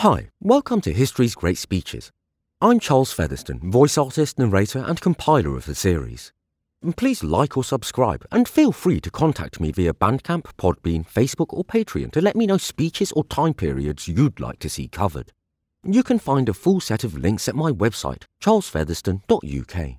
Hi, welcome to History's Great Speeches. I'm Charles Featherstone, voice artist, narrator, and compiler of the series. Please like or subscribe, and feel free to contact me via Bandcamp, Podbean, Facebook, or Patreon to let me know speeches or time periods you'd like to see covered. You can find a full set of links at my website, charlesfeatherstone.uk.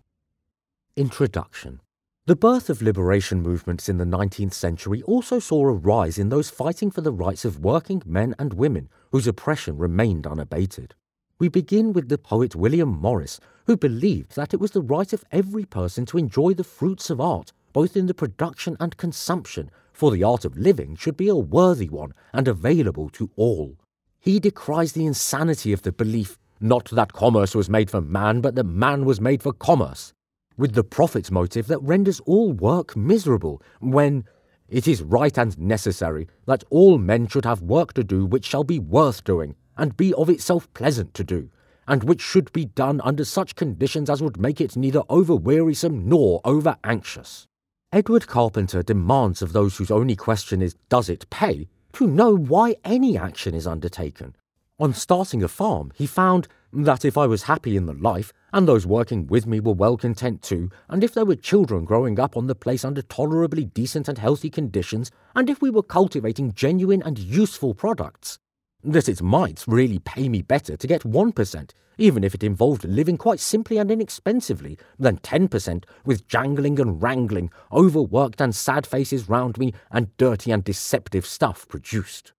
Introduction The birth of liberation movements in the 19th century also saw a rise in those fighting for the rights of working men and women whose oppression remained unabated. We begin with the poet William Morris, who believed that it was the right of every person to enjoy the fruits of art, both in the production and consumption, for the art of living should be a worthy one and available to all. He decries the insanity of the belief not that commerce was made for man, but that man was made for commerce, with the profit motive that renders all work miserable, when it is right and necessary that all men should have work to do which shall be worth doing, and be of itself pleasant to do, and which should be done under such conditions as would make it neither over wearisome nor over anxious. Edward Carpenter demands of those whose only question is, Does it pay? to know why any action is undertaken. On starting a farm, he found that if I was happy in the life, and those working with me were well content too, and if there were children growing up on the place under tolerably decent and healthy conditions, and if we were cultivating genuine and useful products, that it might really pay me better to get 1%, even if it involved living quite simply and inexpensively, than 10% with jangling and wrangling, overworked and sad faces round me, and dirty and deceptive stuff produced.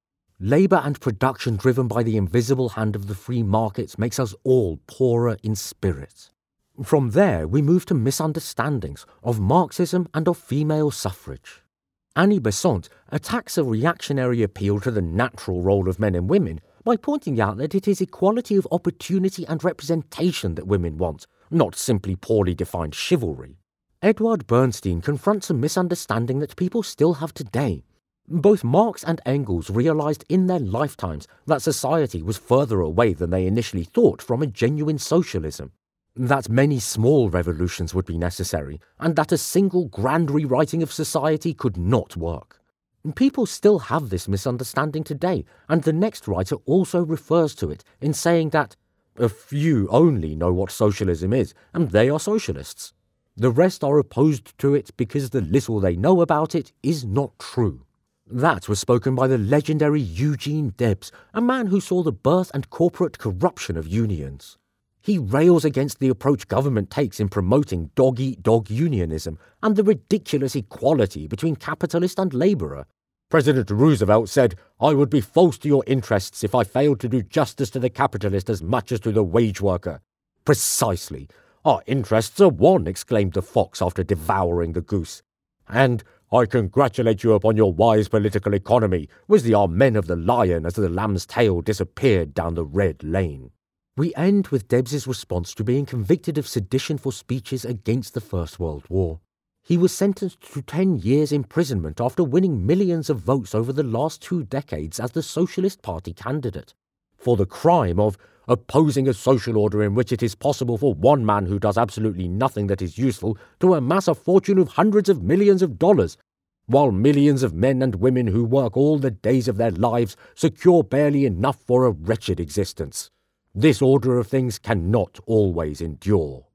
Labour and production driven by the invisible hand of the free markets makes us all poorer in spirit. From there, we move to misunderstandings of Marxism and of female suffrage. Annie Besant attacks a reactionary appeal to the natural role of men and women by pointing out that it is equality of opportunity and representation that women want, not simply poorly defined chivalry. Edward Bernstein confronts a misunderstanding that people still have today both Marx and Engels realized in their lifetimes that society was further away than they initially thought from a genuine socialism, that many small revolutions would be necessary, and that a single grand rewriting of society could not work. People still have this misunderstanding today, and the next writer also refers to it in saying that a few only know what socialism is, and they are socialists. The rest are opposed to it because the little they know about it is not true. That was spoken by the legendary Eugene Debs, a man who saw the birth and corporate corruption of unions. He rails against the approach government takes in promoting dog eat dog unionism and the ridiculous equality between capitalist and labourer. President Roosevelt said, I would be false to your interests if I failed to do justice to the capitalist as much as to the wage worker. Precisely. Our interests are one, exclaimed the fox after devouring the goose. And I congratulate you upon your wise political economy, was the amen of the lion as the lamb's tail disappeared down the red lane. We end with Debs's response to being convicted of sedition for speeches against the First World War. He was sentenced to 10 years imprisonment after winning millions of votes over the last two decades as the Socialist Party candidate, for the crime of opposing a social order in which it is possible for one man who does absolutely nothing that is useful to amass a fortune of hundreds of millions of dollars, while millions of men and women who work all the days of their lives secure barely enough for a wretched existence. This order of things cannot always endure.